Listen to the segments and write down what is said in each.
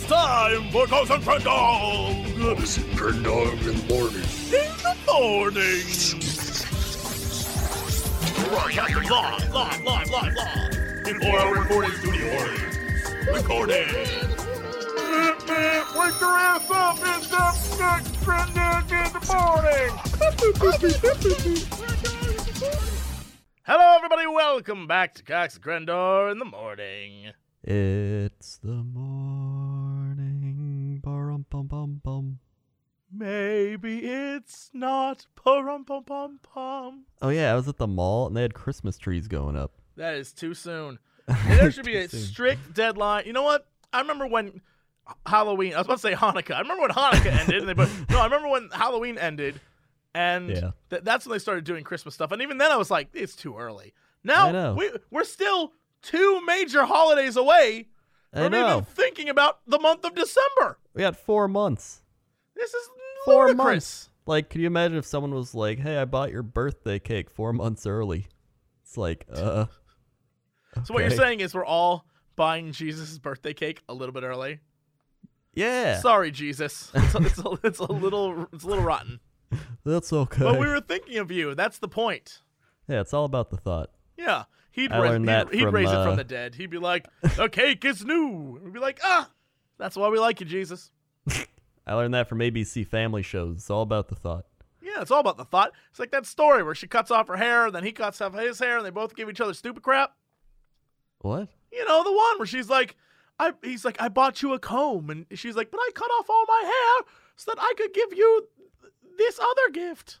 It's time for Cox and Crendor Ghost and Friend Dog in the morning. in the morning. Live, live, live, live, live. Before our recording studio audience. Recording. Wake your ass up! It's up next Crendor in the morning. Hello, everybody. Welcome back to Cox and Crendor in the morning. It's the morning. Maybe it's not. Pum pum pum pum. Oh yeah, I was at the mall and they had Christmas trees going up. That is too soon. There should be a soon. strict deadline. You know what? I remember when Halloween. I was about to say Hanukkah. I remember when Hanukkah ended, and they put no. I remember when Halloween ended, and Yeah. th- that's when they started doing Christmas stuff. And even then, I was like, it's too early. Now we we're still two major holidays away I from know. even thinking about the month of December. We got four months. This is Four months. Like, could you imagine if someone was like, "Hey, I bought your birthday cake four months early"? It's like, uh. So what you're saying is we're all buying Jesus' birthday cake a little bit early. Yeah, Sorry, Jesus. It's a, it's, a, it's a little it's a little rotten. that's okay. But we were thinking of you. That's the point. yeah, it's all about the thought. Yeah. He'd, I raise, he'd, he'd from, raise it uh, from the dead. He'd be like, the cake is new. We'd be like, ah, that's why we like you, Jesus. I learned that from ABC Family shows. It's all about the thought. Yeah, it's all about the thought. It's like that story where she cuts off her hair, and then he cuts off his hair, and they both give each other stupid crap. What? You know, the one where she's like, I, he's like, I bought you a comb, and she's like, but I cut off all my hair so that I could give you this other gift.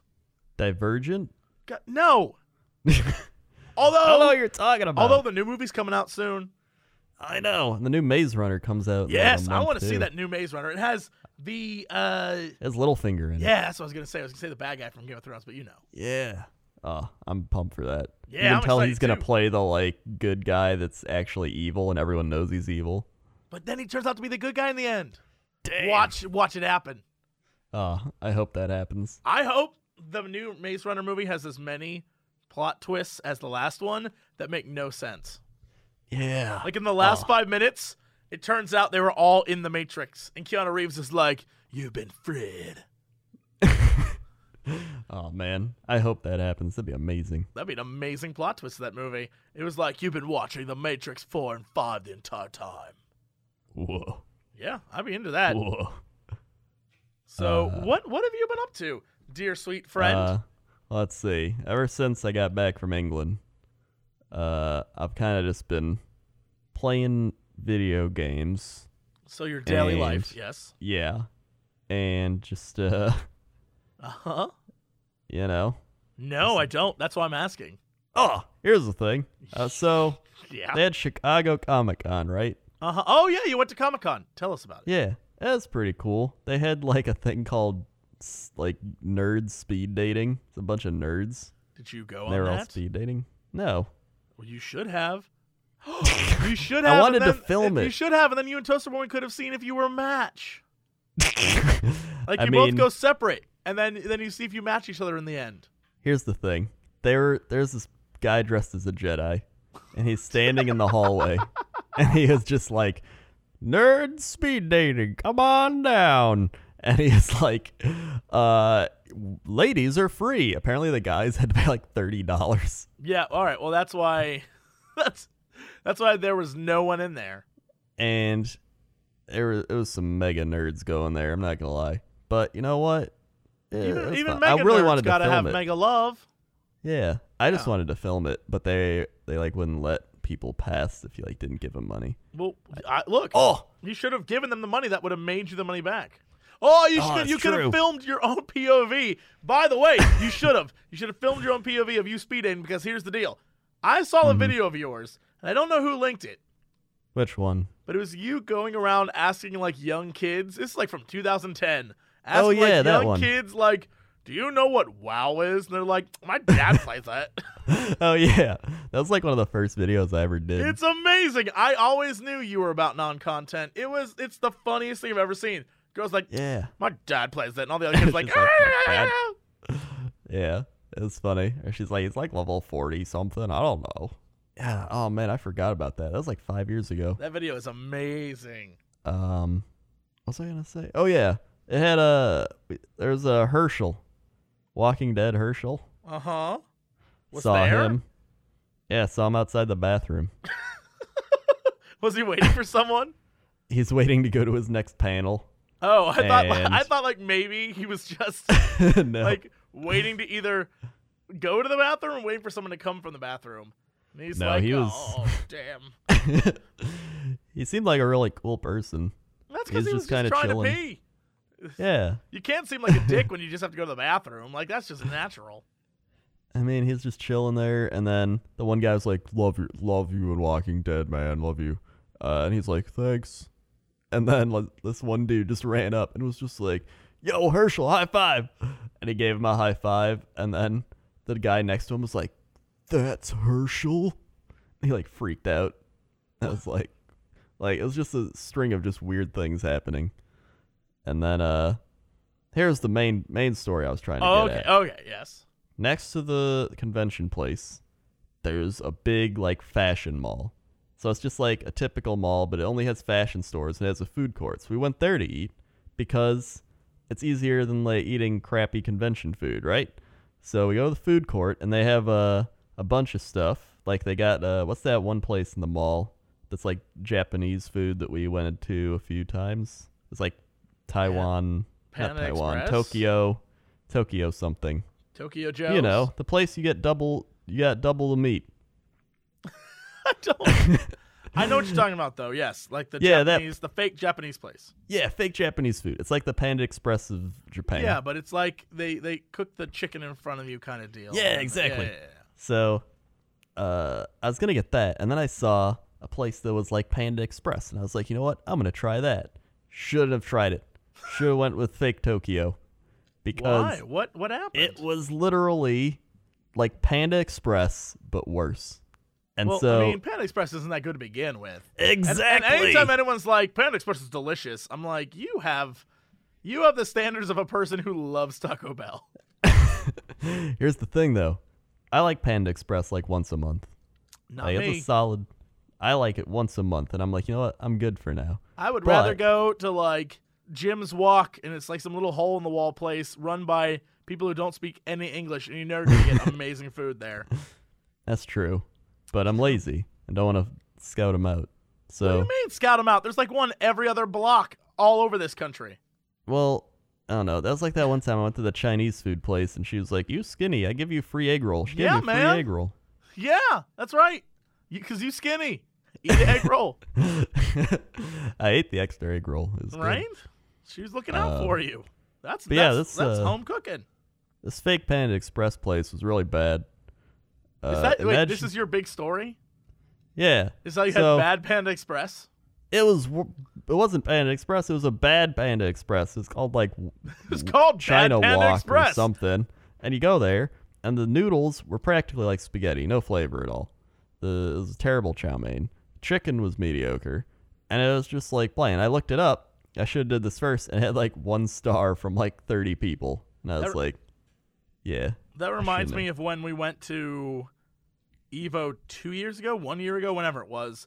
Divergent? God, no. I don't know Although, what you're talking about. although the new movie's coming out soon. I know. And the new Maze Runner comes out. Yes, I want to see that new Maze Runner. It has the uh It has Littlefinger in it. yeah, that's what I was gonna say. I was gonna say the bad guy from Game of Thrones, but you know. Yeah. Oh, I'm pumped for that. Yeah, you can I'm tell he's gonna too. play the like good guy that's actually evil, and everyone knows he's evil. But then he turns out to be the good guy in the end. Watch watch it happen. Oh, I hope that happens. I hope the new Maze Runner movie has as many plot twists as the last one that make no sense. Yeah. Like in the last Oh. five minutes, it turns out they were all in the Matrix, and Keanu Reeves is like, "You've been freed." oh man, I hope that happens. That'd be amazing. That'd be an amazing plot twist to that movie. It was like you've been watching the Matrix four and five the entire time. Whoa. Yeah, I'd be into that. Whoa. So Uh, what what have you been up to, dear sweet friend? Uh, let's see. Ever since I got back from England, uh, I've kind of just been playing video games. so your daily and- life, yes. Yeah. And just uh, Uh huh. you know. No, I don't. That's why I'm asking. Oh, here's the thing. Uh, so Yeah. they had Chicago Comic Con, right? Uh huh. Oh yeah, you went to Comic Con. Tell us about it. Yeah, that's pretty cool. They had like a thing called like nerd speed dating. It's a bunch of nerds. Did you go on? They were all speed dating. No. Well, you should have. you should have. I wanted and to film it. You should have, and then you and Toaster Boy could have seen if you were a match. Like I you mean, both go separate, and then then you see if you match each other in the end. here's the thing. There, there's this guy dressed as a Jedi, and he's standing in the hallway, and he is just like, "Nerd speed dating, come on down." And he is like, "Uh, ladies are free." Apparently, the guys had to pay like thirty dollars. Yeah. All right. Well, that's why. That's that's why there was no one in there. and there was, it was some mega nerds going there. I'm not gonna lie, but you know what? Yeah, Even even mega I really nerds wanted to gotta film have it. mega love. yeah, I just Yeah. wanted to film it, but they they like wouldn't let people pass if you like didn't give them money. Well, I, look. Oh, You should have given them the money that would have made you the money back. Oh, you Oh, should that's you could have filmed your own POV. By the way, you should have. You should have filmed your own POV of you speed dating because here's the deal. I saw Mm-hmm. a video of yours, and I don't know who linked it, which one? but it was you going around asking like young kids. This is like from 2010. Asking, Oh, yeah, like, that young one. kids like, "Do you know what WoW is?" And they're like, "My dad plays that." oh yeah, that was like one of the first videos I ever did. It's amazing. I always knew you were about non-content. It was. It's the funniest thing I've ever seen. Girls like, yeah, my dad plays that, and all the other kids like, like. "Ah!" yeah, it's funny. Or she's like, it's like level forty something. I don't know. Yeah. Oh man, I forgot about that. That was like five years ago. That video is amazing. Um, what was I gonna say? Oh yeah, it had a there's a Herschel, Walking Dead Herschel. Uh huh. Saw there? him. Yeah, saw him outside the bathroom. Was he waiting for someone? He's waiting to go to his next panel. Oh, I thought I thought like maybe he was just no. like waiting to either go to the bathroom or waiting for someone to come from the bathroom. And he's No, like, he was- oh damn. he seemed like a really cool person. That's because He's he was just just kinda trying chilling. to pee. Yeah. You can't seem like a dick when you just have to go to the bathroom. Like that's just natural. I mean, he's just chilling there, and then the one guy's like, "Love you, love you in Walking Dead, man, love you," uh, and he's like, "Thanks," and then like, this one dude just ran up and was just like, "Yo, Herschel, high five!" and he gave him a high five, and then the guy next to him was like, "That's Herschel," he like freaked out. I was like, like it was just a string of just weird things happening, and then uh, here's the main main story I was trying to Oh, get okay, at okay, yes. next to the convention place, there's a big like fashion mall. So it's just like a typical mall, but it only has fashion stores and it has a food court. So we went there to eat because it's easier than like eating crappy convention food, right? So we go to the food court and they have uh, a bunch of stuff. Like they got uh, what's that one place in the mall that's like Japanese food that we went to a few times? It's like Taiwan, not Panda Taiwan, Express? Tokyo, Tokyo something. Tokyo Joe. You know, the place you get double you got double the meat. I don't. I know what you're talking about, though. Yes, like the Yeah, that- Japanese, the fake Japanese place. Yeah, fake Japanese food. It's like the Panda Express of Japan. Yeah, but it's like they they cook the chicken in front of you, kind of deal. Yeah, exactly. Yeah, yeah, yeah. So, uh, I was gonna get that, and then I saw a place that was like Panda Express, and I was like, you know what? I'm gonna try that. Shouldn't have tried it. Should have went with fake Tokyo, because Why? What what happened? it was literally like Panda Express but worse. And well, so I mean, Panda Express isn't that good to begin with. Exactly. And, anytime anyone's like Panda Express is delicious, I'm like, you have, you have the standards of a person who loves Taco Bell. Here's the thing, though. I like Panda Express like once a month. Not like me. it's a solid. I like it once a month, and I'm like, you know what? I'm good for now. I would but- rather go to like Jim's Walk, and it's like some little hole in the wall place run by people who don't speak any English, and you never gonna get amazing food there. That's true, but I'm lazy and don't want to scout them out. So What do you mean, scout them out? There's like one every other block all over this country. well, I don't know. That was like that one time I went to the Chinese food place, and she was like, "You skinny? I give you free egg roll." She gave Yeah, me a free man. egg roll. Yeah, that's right. Because you, skinny. Eat an egg roll, I ate the extra egg roll. Was good. right? She was looking out Uh, for you. That's but yeah, that's, that's uh, home cooking. This fake Panda Express place was really bad. Uh, Is that wait? This is your big story. yeah. Is how you So- had bad Panda Express? It was. It wasn't Panda Express. It was a bad Panda Express. It's called like It's called China Wok Express. or something. And you go there, and the noodles were practically like spaghetti, no flavor at all. The it was terrible chow mein. Chicken was mediocre, and it was just like plain. I looked it up. I should have did this first, and it had like one star from like thirty people, and I was That- like, yeah, That reminds me of when we went to Evo two years ago, one year ago, whenever it was,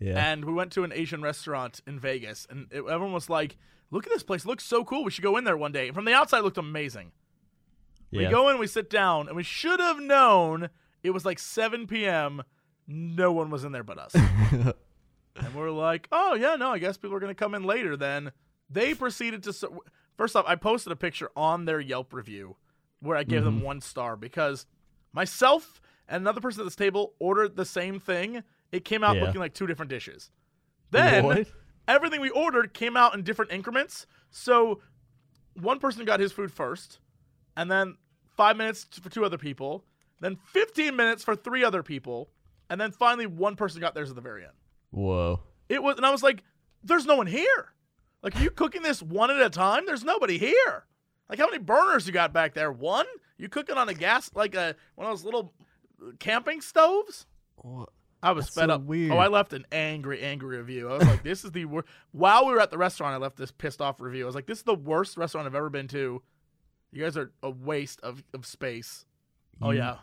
yeah. and we went to an Asian restaurant in Vegas, and it, everyone was like, "Look at this place! It looks so cool. We should go in there one day." And from the outside, it looked amazing. We go in, we sit down, and we should have known it was like 7 p.m. No one was in there but us. and we're like, oh, yeah, no, I guess people are going to come in later then. They proceeded to. First off, I posted a picture on their Yelp review where I gave them Mm-hmm. one star because myself and another person at this table ordered the same thing. It came out Yeah. looking like two different dishes. Then What? everything we ordered came out in different increments. So one person got his food first, and then five minutes for two other people, then 15 minutes for three other people, and then finally one person got theirs at the very end. Whoa. It was, and I was like, "There's no one here. Like, are you cooking this one at a time? There's nobody here. Like, how many burners you got back there? One? You cooking on a gas, like a one of those little camping stoves?" What? I was That's fed so up. weird. Oh, I left an angry, angry review. I was like, "This is the worst." While we were at the restaurant, I left this pissed off review. I was like, "This is the worst restaurant I've ever been to. You guys are a waste of, of space." oh yeah,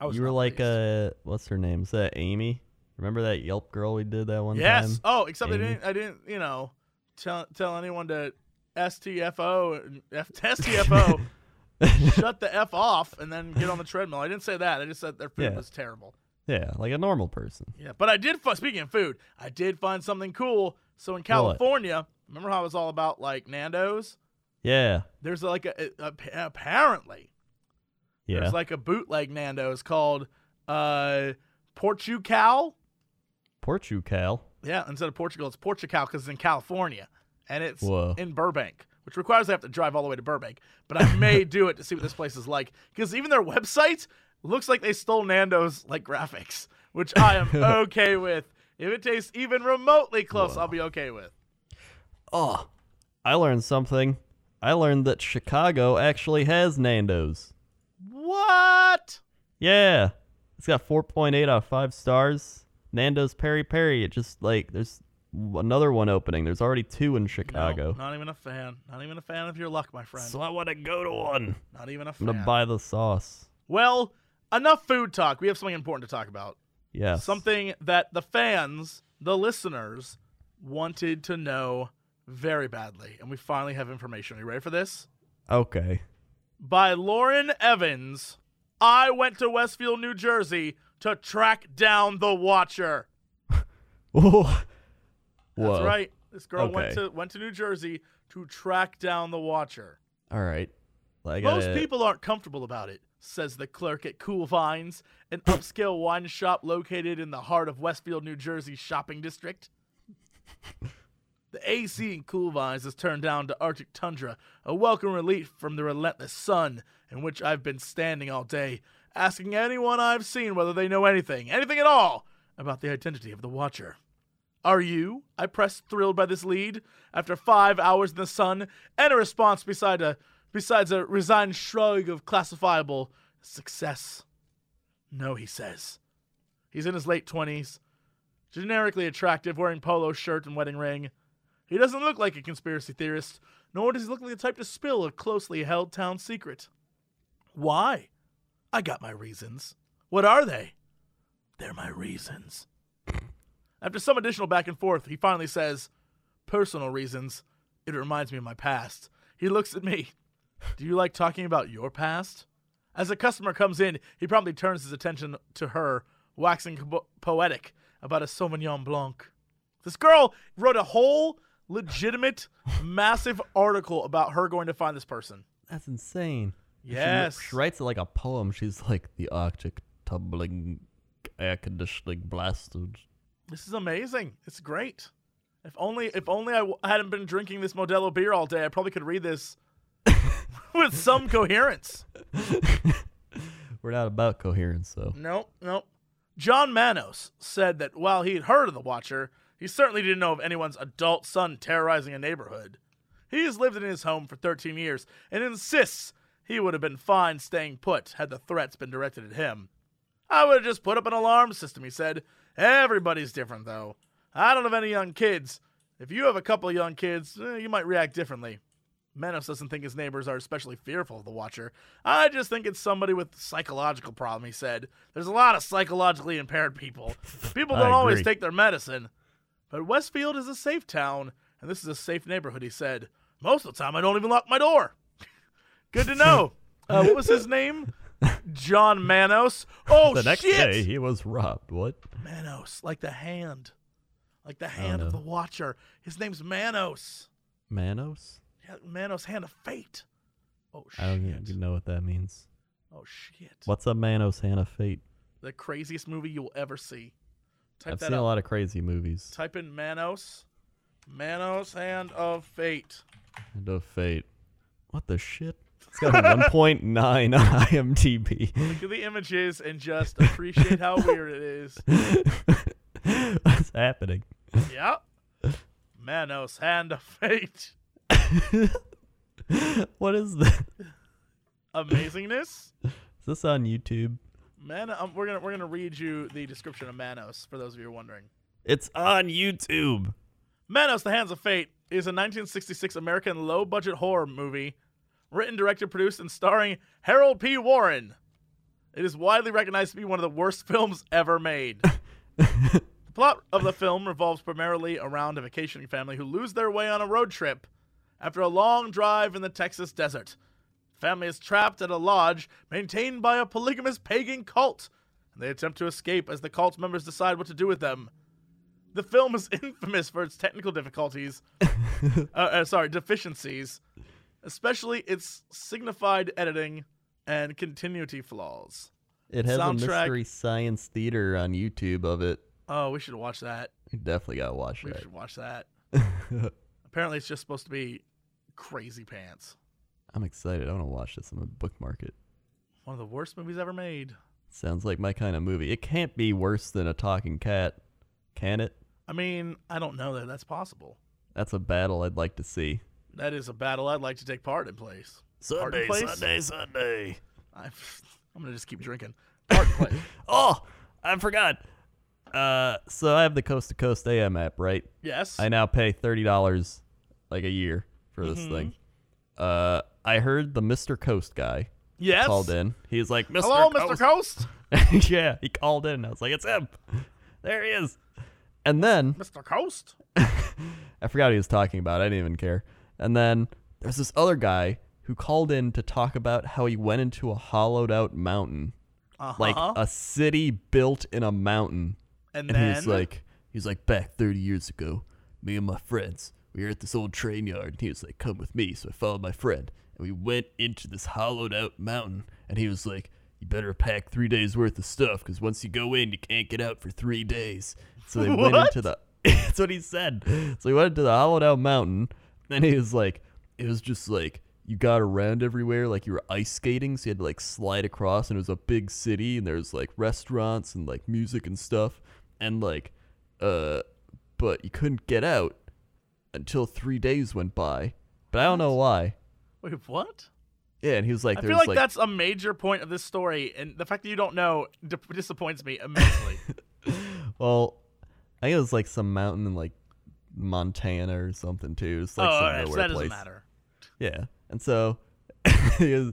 I was. You were like, pleased. uh, what's her name? Is that Amy? Remember that Yelp girl we did that one yes. time? Oh, except I didn't. I didn't. You know, tell tell anyone to STFO F- STFO shut the f off and then get on the treadmill. I didn't say that. I just said their food Yeah. was terrible. Yeah, like a normal person. Yeah, but I did. fi- Speaking of food, I did find something cool. So in California, remember how it was all about like Nando's? Yeah. There's like a, a- a- apparently Yeah. there's like a bootleg Nando's called uh Portugal. Portugal. Yeah, instead of Portugal, it's Portugal because it's in California, and it's Whoa. in Burbank, which requires I have to drive all the way to Burbank. But I may do it to see what this place is like because even their website looks like they stole Nando's like graphics, which I am okay with. If it tastes even remotely close, I'll be okay with. Oh, I learned something. I learned that Chicago actually has Nando's. What? Yeah. It's got 4.8 out of 5 stars. Nando's Peri Peri. It just like there's another one opening. There's already two in No, Chicago. not even a fan. Not even a fan of your luck, my friend. So I want to go to one. not even a I'm fan. going to buy the sauce. well, enough food talk. We have something important to talk about. Yes. Something that the fans, the listeners, wanted to know very badly. And we finally have information. Are you ready for this? Okay. By Lauren Evans, I went to Westfield, New Jersey to track down the Watcher. Whoa. That's right. This girl went to went to New Jersey to track down the Watcher. All right. Like Most I, people aren't comfortable about it, says the clerk at Cool Vines, an upscale wine shop located in the heart of Westfield, New Jersey shopping district. The AC in Cool Vines has turned down to Arctic tundra, a welcome relief from the relentless sun in which I've been standing all day, asking anyone I've seen whether they know anything, anything at all, about the identity of the Watcher. Are you? I pressed, thrilled by this lead. After five hours in the sun, and a response beside a besides a resigned shrug of classifiable success. No, he says. He's in his late twenties, generically attractive, wearing polo shirt and wedding ring. He doesn't look like a conspiracy theorist, nor does he look like the type to spill a closely held town secret. Why? I got my reasons. What are they? They're my reasons. After some additional back and forth, he finally says, Personal reasons. It reminds me of my past. He looks at me. Do you like talking about your past? As a customer comes in, he promptly turns his attention to her, waxing po- poetic about a Sauvignon Blanc. This girl wrote a whole legitimate, massive article about her going to find this person. That's insane. She- Yes. She, writes it like a poem. She's like the Arctic tumbling, air conditioning blasted. This is amazing. It's great. If only, if only I w- hadn't been drinking this Modelo beer all day, I probably could read this with some coherence. We're not about coherence, though. Nope, nope. John Manos said that while he'd heard of the Watcher, he certainly didn't know of anyone's adult son terrorizing a neighborhood. He has lived in his home for 13 years and insists he would have been fine staying put had the threats been directed at him. I would have just put up an alarm system, he said. Everybody's different, though. I don't have any young kids. If you have a couple of young kids, eh, you might react differently. Manos doesn't think his neighbors are especially fearful of the Watcher. I just think it's somebody with a psychological problem, he said. There's a lot of psychologically impaired people. People don't always take their medicine. But Westfield is a safe town, and this is a safe neighborhood, he said. Most of the time, I don't even lock my door. Good to know. Uh, what was his name? John Manos. Oh, the next shit! day, he was robbed. What? Manos, like the hand. Like the hand of the Watcher. His name's Manos. Manos? Yeah, Manos, hand of fate. Oh, shit. I don't even know what that means. Oh, shit. What's a Manos Hand of Fate? The craziest movie you'll ever see. Type I've that seen up. a lot of crazy movies. Type in Manos. Manos, hand of fate. Hand of Fate. What the shit? It's got a 1.9 on IMDb. Look at the images and just appreciate how weird it is. What's happening? Yep. Manos, hand of fate. What is this? Amazingness. Is this on YouTube? Man, um, we're gonna we're gonna read you the description of Manos for those of you who are wondering. It's on YouTube. Manos: The Hands of Fate is a 1966 American low-budget horror movie, written, directed, produced, and starring Harold P. Warren. It is widely recognized to be one of the worst films ever made. The plot of the film revolves primarily around a vacationing family who lose their way on a road trip after a long drive in the Texas desert. The family is trapped at a lodge maintained by a polygamous pagan cult, and they attempt to escape as the cult members decide what to do with them. The film is infamous for its technical difficulties, uh, uh, sorry, deficiencies, especially its signified editing and continuity flaws. It has a mystery science theater on YouTube of it. Oh, we should watch that. You definitely gotta watch We that. We should watch that. Apparently, it's just supposed to be crazy pants. I'm excited. I want to watch this. I'm gonna bookmark it. One of the worst movies ever made. Sounds like my kind of movie. It can't be worse than a talking cat, can it? I mean, I don't know that that's possible. That's a battle I'd like to see. That is a battle I'd like to take part in. Place. Part in place? Sunday. I, I'm gonna just keep drinking. Part in place. Oh, I forgot. Uh, so I have the Coast to Coast AM app, right? Yes. I now pay thirty dollars like a year for this Mm-hmm. thing. Uh, I heard the Mr. Coast guy yes. called in. He's like, Mr. Hello, Coast. Mr. Coast. yeah, he called in. I was like, it's him. There he is. And then Mr. Coast. I forgot what he was talking about. I didn't even care. And then there's this other guy who called in to talk about how he went into a hollowed out mountain, Uh-huh. like a city built in a mountain. and And then he's like, he's like, back 30 years ago, me and my friends, we were at this old train yard. And he was like, come with me. So I followed my friend. And we went into this hollowed out mountain. And he was like, you better pack three days worth of stuff because once you go in, you can't get out for three days. So they went into the. That's what he said. So he went into the hollowed out mountain. And he was like, it was just like, you got around everywhere like you were ice skating. So you had to like slide across. And it was a big city. And there was like restaurants and like music and stuff. And like, uh, but you couldn't get out until three days went by. But I don't know why. wait, what? Yeah, and he was like, I feel like, like that's a major point of this story, and the fact that you don't know di- disappoints me immensely. well, I think it was like some mountain in like Montana or something too. It's like oh, some alright, so that doesn't matter. Yeah, and so he was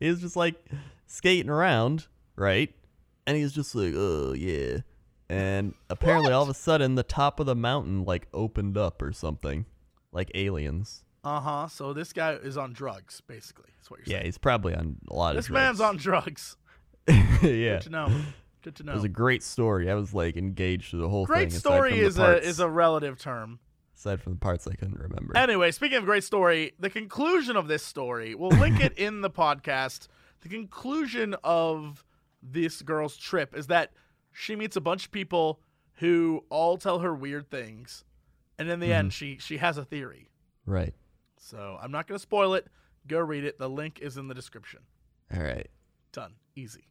he was just like skating around, right? And he was just like, "Oh yeah," and apparently all of a sudden the top of the mountain like opened up or something, like aliens. Uh huh. So this guy is on drugs, basically. That's what you're Yeah, saying. he's probably on a lot This of. This man's on drugs. drugs. yeah, Good to know. Good to it know. was a great story. I was like engaged to the whole Great thing. Great story is a is a relative term. aside from the parts I couldn't remember. Anyway, speaking of great story, the conclusion of this story, we'll link it in the podcast. The conclusion of this girl's trip is that she meets a bunch of people who all tell her weird things, and in the end, mm-hmm. she she has a theory. right. So I'm not going to spoil it. Go read it. The link is in the description. All right. Done. Easy.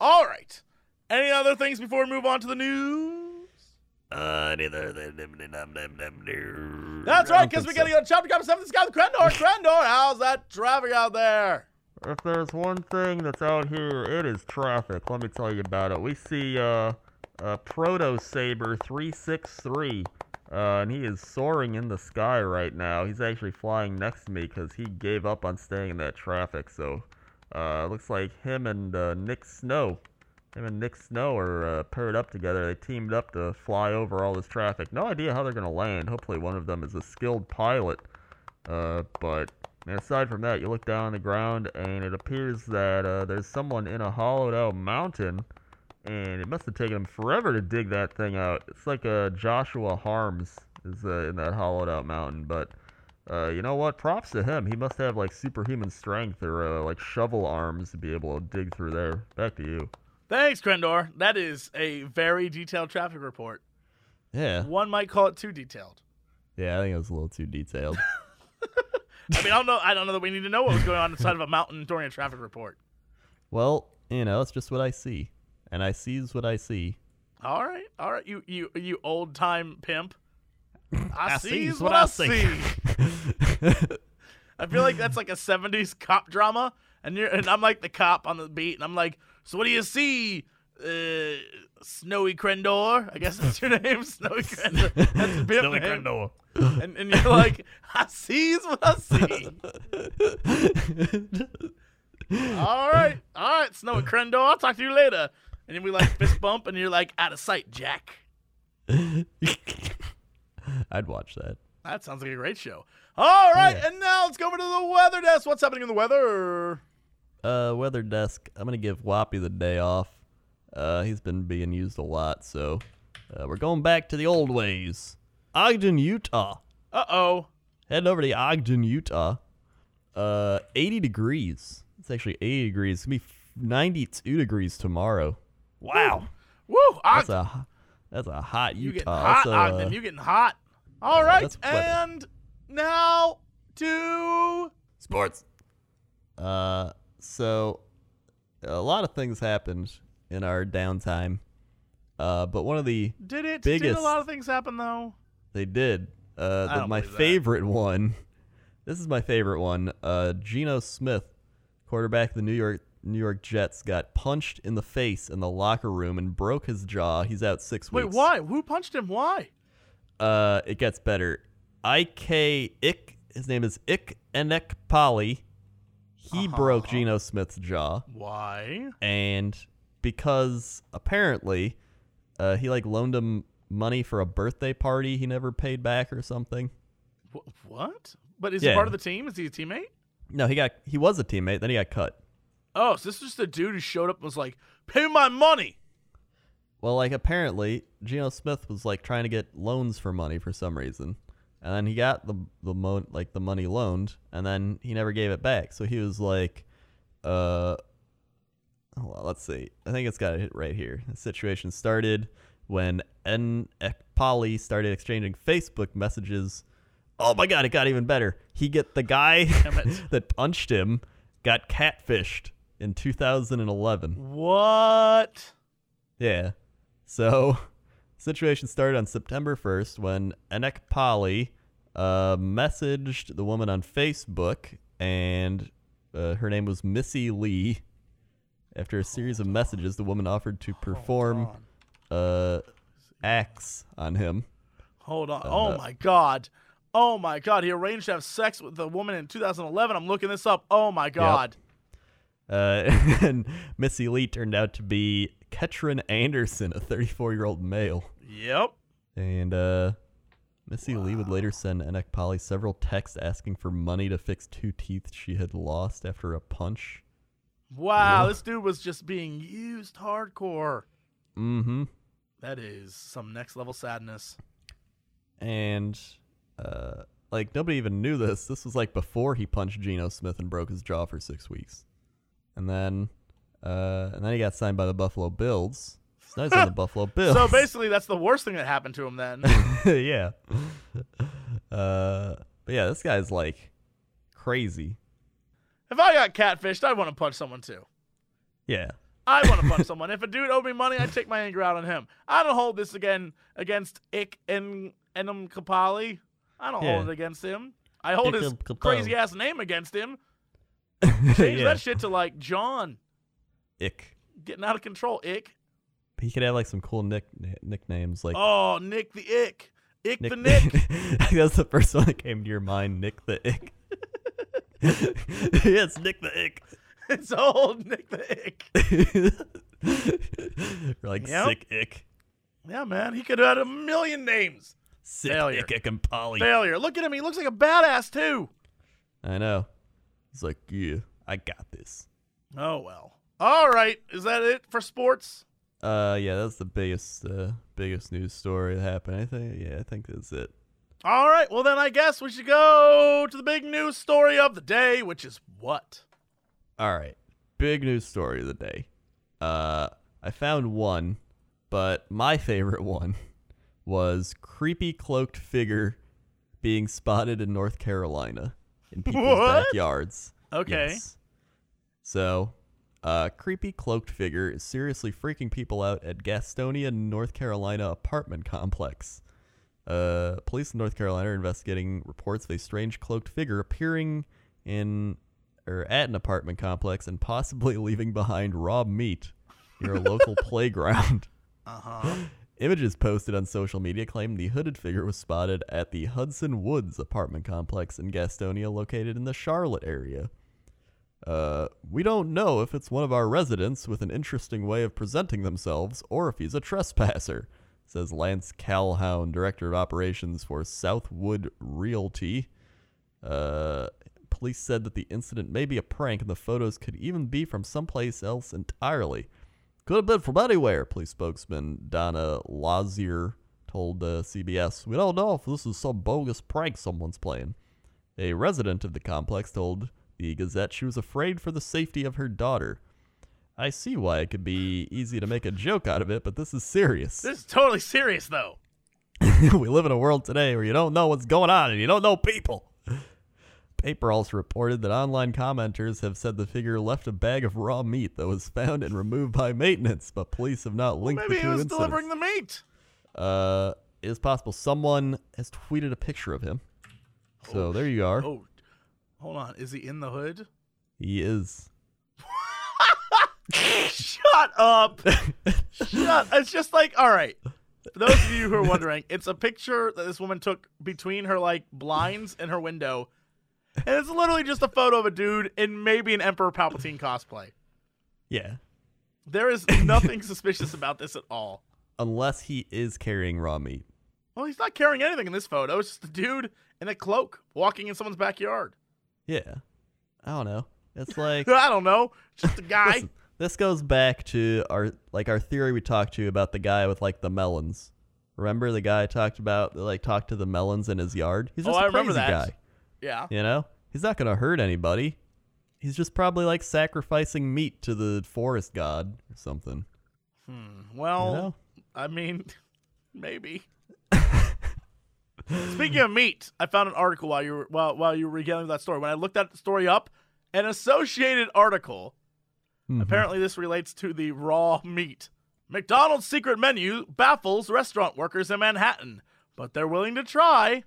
All right. Any other things before we move on to the news? Uh, That's right, because we're so. getting on chapter cover seven. This guy, the Crendor. Crendor, how's that traffic out there? If there's one thing that's out here, it is traffic. Let me tell you about it. We see uh, uh Proto Saber 363, uh, and he is soaring in the sky right now. He's actually flying next to me because he gave up on staying in that traffic. So, uh, looks like him and uh, Nick Snow, him and Nick Snow are uh, paired up together. They teamed up to fly over all this traffic. No idea how they're gonna land. Hopefully, one of them is a skilled pilot. Uh, but aside from that, you look down on the ground, and it appears that uh, there's someone in a hollowed out mountain, and it must have taken him forever to dig that thing out. It's like uh, Joshua Harms is uh, in that hollowed out mountain, but uh, you know what? Props to him. He must have like superhuman strength or uh, like shovel arms to be able to dig through there. Back to you. Thanks, Crendor. That is a very detailed traffic report. Yeah. One might call it too detailed. Yeah, I think it was a little too detailed. I mean, I don't know. I don't know that we need to know what was going on inside of a mountain during a traffic report. well, you know, it's just what I see, and I sees what I see. All right, all right. You you you old time pimp. I, I sees sees what, what I I see. see. I feel like that's like a '70s cop drama, and you're and I'm like the cop on the beat, and I'm like, so what do you see, uh, Snowy Crendor? I guess that's your name, Snowy Crendor. That's the pimp name. And, and you're like, I sees what I see. all right, all right, Snowy Crendor. I'll talk to you later. And then we like fist bump, and you're like, out of sight, Jack. I'd watch that. That sounds like a great show. All right, Yeah. and now let's go over to the weather desk. What's happening in the weather? Uh, weather desk. I'm gonna give Whoppy the day off. Uh, he's been being used a lot, so uh, we're going back to the old ways. Ogden, Utah. Uh oh. Heading over to Ogden, Utah. Uh, 80 degrees. It's actually 80 degrees. It's gonna be 92 degrees tomorrow. Wow, Woo! that's Ogden. a that's a hot You Utah. getting hot, Also, Ogden. uh, You getting hot. All right, that's weather. and now to sports. Uh, so a lot of things happened in our downtime. Uh, but one of the did it? Did a lot of things happen though? They did. Uh, I the, my believe that. favorite one. This is my favorite one. Uh, Geno Smith, quarterback of the New York New York Jets, got punched in the face in the locker room and broke his jaw. He's out six Wait, weeks. Wait, why? Who punched him? Why? Uh, it gets better. Ik Ik. His name is Ik Enek Pali. He Uh-huh. broke Geno Smith's jaw, Why? and because apparently, uh, he like loaned him money for a birthday party he never paid back or something. Wh- what? But is he part of the team? Is he a teammate? No, he got he was a teammate, then he got cut. Oh, so this is just a dude who showed up and was like, "Pay my money." Well, like apparently Geno Smith was like trying to get loans for money for some reason, and then he got the the mo- like the money loaned, and then he never gave it back. So he was like, uh, hold on, let's see. I think it's got it right here. The situation started when N Ekpali started exchanging Facebook messages. Oh my god, it got even better. He get the guy that punched him got catfished in 2011. What? Yeah. So, situation started on September 1st when Anek Pali uh, messaged the woman on Facebook, and uh, her name was Missy Lee. After a series of messages, the woman offered to perform uh, acts on him. Hold on. Uh, oh my god. Oh my god. He arranged to have sex with a woman in 2011. I'm looking this up. Oh my god. Uh, and Missy Lee turned out to be Ketrin Anderson, a 34 year old male. Yep. And uh, Missy Lee would later send Enemkpali several texts asking for money to fix two teeth she had lost after a punch. Wow. Yeah. This dude was just being used hardcore. Mm-hmm. That is some next level sadness. And uh, like nobody even knew this. This was like before he punched Geno Smith and broke his jaw for six weeks. And then, uh, and then he got signed by the Buffalo Bills. So now he's on the Buffalo Bills. So basically, that's the worst thing that happened to him then. yeah. Uh, but yeah, this guy's like crazy. if I got catfished, I'd want to punch someone too. Yeah. I want to punch someone. If a dude owed me money, I'd take my anger out on him. I don't hold this again against Ik and Enemkpali. I don't Yeah. hold it against him. I hold his crazy ass name against him. Change yeah. that shit to like John. Ick. Getting out of control. Ik. He could have like some cool nick nicknames like Oh, Nick the Ick. Ick Nick the Nick. That's the first one that came to your mind. Nick the Ick. yes, Nick the Ick. it's old Nick the Ick. or like Yep. sick ick, Yeah, man. He could have had a million names. sick Failure. ick, ick and Polly. Failure. Look at him. He looks like a badass too. I know. He's like, yeah, I got this. Oh well. All right. Is that it for sports? Uh, yeah, that's the biggest, uh, biggest news story that happened. I think, yeah, I think that's it. All right. Well, then I guess we should go to the big news story of the day, which is what? All right. Big news story of the day. Uh, I found one, but my favorite one was creepy cloaked figure being spotted in North Carolina in people's What? backyards. Okay. Yes. So, uh, creepy cloaked figure is seriously freaking people out at Gastonia, North Carolina apartment complex. Uh, police in North Carolina are investigating reports of a strange cloaked figure appearing in or at an apartment complex and possibly leaving behind raw meat near a local playground. Uh huh. Images posted on social media claim the hooded figure was spotted at the Hudson Woods apartment complex in Gastonia, located in the Charlotte area. Uh, we don't know if it's one of our residents with an interesting way of presenting themselves or if he's a trespasser, says Lance Calhoun, director of operations for Southwood Realty. Uh, police said that the incident may be a prank, and the photos could even be from someplace else entirely. Could have been from anywhere, police spokesman Donna Lazier told uh, CBS. We don't know if this is some bogus prank someone's playing. A resident of the complex told the Gazette she was afraid for the safety of her daughter. I see why it could be easy to make a joke out of it, but this is serious. This is totally serious, though. we live in a world today where you don't know what's going on and you don't know people. Paper also reported that online commenters have said the figure left a bag of raw meat that was found and removed by maintenance, but police have not linked Maybe the he two was incidents. delivering the meat. Uh, it is possible someone has tweeted a picture of him. So there you are. Oh, hold on. Is he in the hood? He is. Shut up. Shut. Up. It's just like, all right. For those of you who are wondering, it's a picture that this woman took between her like blinds and her window. And it's literally just a photo of a dude in maybe an Emperor Palpatine cosplay. Yeah. There is nothing suspicious about this at all. Unless he is carrying raw meat. Well, he's not carrying anything in this photo. It's just a dude in a cloak walking in someone's backyard. Yeah. I don't know. It's like I don't know. Just a guy. Listen, this goes back to our like our theory we talked to you about the guy with like the melons. Remember the guy I talked about that like talked to the melons in his yard? He's Oh, just I a remember crazy that. guy. Yeah. You know? He's not gonna hurt anybody. He's just probably like sacrificing meat to the forest god or something. Hmm. Well, You know? I mean, maybe. Speaking of meat, I found an article while you were while while you were regaling that story. When I looked that story up, an associated article. Mhm. Apparently, this relates to the raw meat. McDonald's secret menu baffles restaurant workers in Manhattan, but they're willing to try.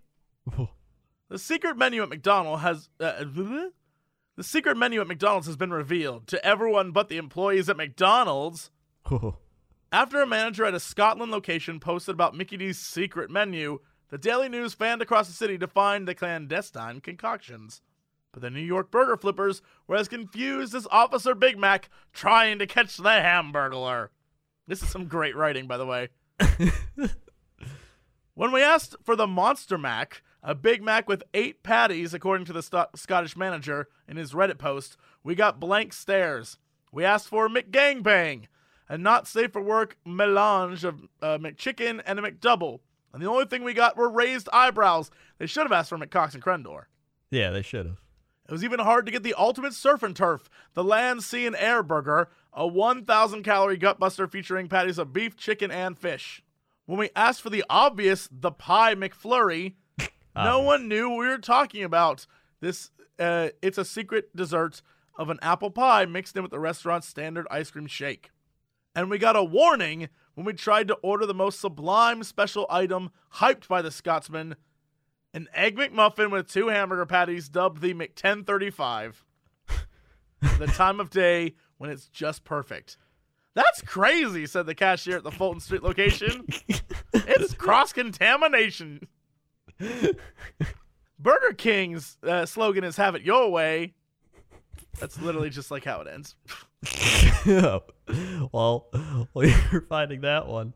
The secret menu at McDonald's has uh, the secret menu at McDonald's has been revealed to everyone but the employees at McDonald's. After a manager at a Scotland location posted about Mickey D's secret menu, the Daily News fanned across the city to find the clandestine concoctions. But the New York burger flippers were as confused as Officer Big Mac trying to catch the hamburglar. This is some great writing, by the way. when we asked for the Monster Mac, a Big Mac with eight patties, according to the Scottish manager in his Reddit post, we got blank stares. We asked for a McGangbang, a not safe for work melange of uh, McChicken and a McDouble. And the only thing we got were raised eyebrows. They should have asked for McCox and Crendor. yeah, they should have. It was even hard to get the ultimate surf and turf, the land, sea, and air burger, a 1,000 calorie gutbuster featuring patties of beef, chicken, and fish. When we asked for the obvious, the pie McFlurry, no one knew what we were talking about. This, uh, it's a secret dessert of an apple pie mixed in with the restaurant's standard ice cream shake. And we got a warning when we tried to order the most sublime special item hyped by the Scotsman an Egg McMuffin with two hamburger patties dubbed the McTen35. the time of day when it's just perfect. That's crazy, said the cashier at the Fulton Street location. it's cross contamination. Burger King's uh, slogan is "Have it your way." That's literally just like how it ends. well, while you're finding that one,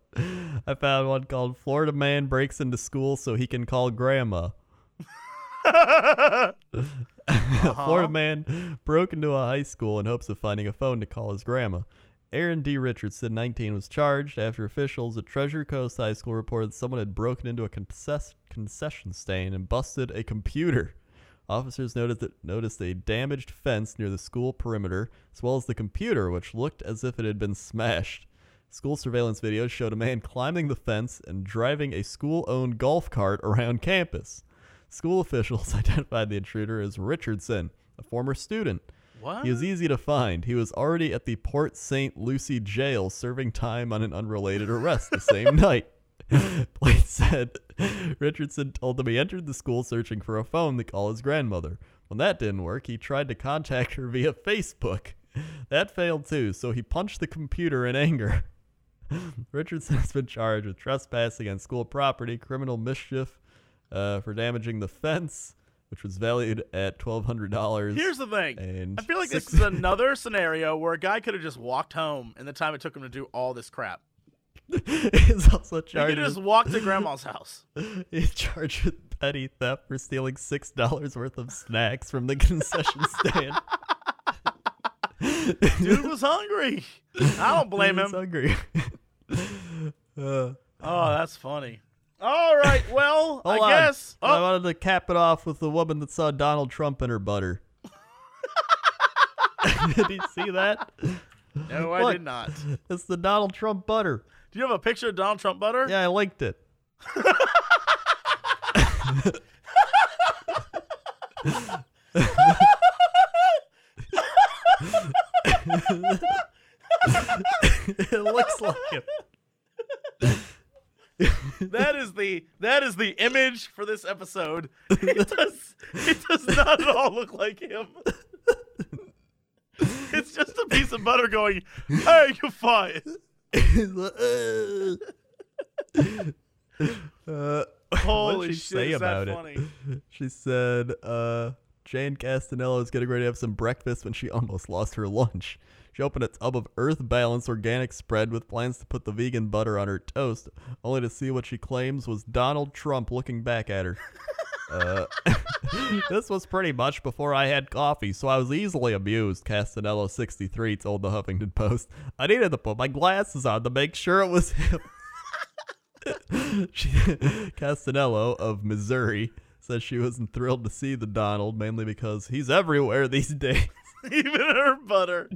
I found one called Florida Man Breaks into School So He Can Call Grandma. Uh-huh. Florida man broke into a high school in hopes of finding a phone to call his grandma. Aaron D. Richardson, 19, was charged after officials at Treasure Coast High School reported someone had broken into a concess- concession stand and busted a computer. Officers noticed, that, noticed a damaged fence near the school perimeter, as well as the computer, which looked as if it had been smashed. School surveillance videos showed a man climbing the fence and driving a school owned golf cart around campus. School officials identified the intruder as Richardson, a former student. What? He was easy to find. He was already at the Port St. Lucie jail serving time on an unrelated arrest the same night. Police said Richardson told them he entered the school searching for a phone to call his grandmother. When that didn't work, he tried to contact her via Facebook. That failed too, so he punched the computer in anger. Richardson has been charged with trespassing on school property, criminal mischief uh, for damaging the fence, which was valued at twelve hundred dollars. Here's the thing. And I feel like this is another scenario where a guy could have just walked home in the time it took him to do all this crap. He's also You charged. could just walk to grandma's house. He's charged with petty theft for stealing six dollars worth of snacks from the concession stand. Dude was hungry. I don't blame He's him. hungry. Uh, Oh, that's funny. All right, well, I on. guess. I Oh, wanted to cap it off with the woman that saw Donald Trump in her butter. did you see that? no, I Look. did not. It's the Donald Trump butter. Do you have a picture of Donald Trump butter? Yeah, I liked it. it looks like it. That is the that is the image for this episode. It does it does not at all look like him. It's just a piece of butter going, "Hey, you fine." "Uh." Holy she shit! say is about that it? funny? She said, uh, Jane Castanello is getting ready to have some breakfast when she almost lost her lunch. She opened a tub of Earth Balance organic spread with plans to put the vegan butter on her toast, only to see what she claims was Donald Trump looking back at her. Uh, this was pretty much before I had coffee, so I was easily amused, Castanello63 told the Huffington Post. I needed to put my glasses on to make sure it was him. she, Castanello of Missouri says she wasn't thrilled to see the Donald, mainly because he's everywhere these days. Even her butter.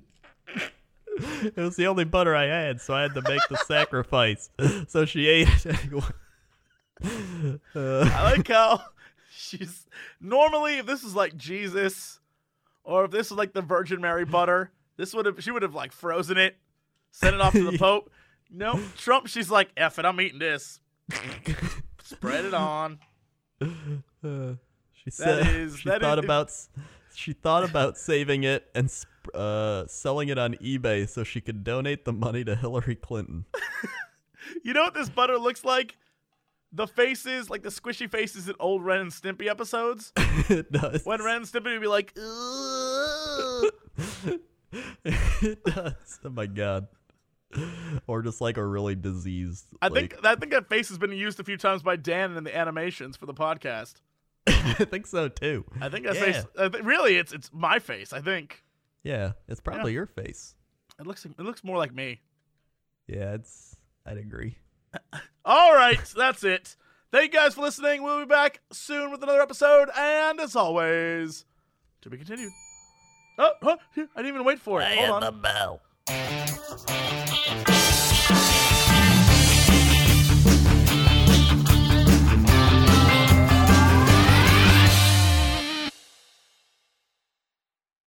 It was the only butter I had, so I had to make the sacrifice. So she ate it anyway. Uh, I like how she's normally if this is like Jesus or if this was like the Virgin Mary butter, this would have she would have like frozen it, sent it off to the Pope. No, Trump. She's like, "F it, I'm eating this." Spread it on. uh, she said is- she thought is- about she thought about saving it and sp- uh, selling it on eBay so she could donate the money to Hillary Clinton. You know what this butter looks like? The faces, like the squishy faces in old Ren and Stimpy episodes. it does. When Ren and Stimpy would be like, it does. Oh my god. Or just like a really diseased. I like- think I think that face has been used a few times by Dan in the animations for the podcast. I think so too. I think that Yeah. face. I thi- really, it's it's my face. I think Yeah, it's probably your face. it looks it looks more like me. Yeah, it's. I'd agree. All right, that's it. Thank you guys for listening. We'll be back soon with another episode, and as always, to be continued. Oh, huh, I didn't even wait for it. Hold on. the bell.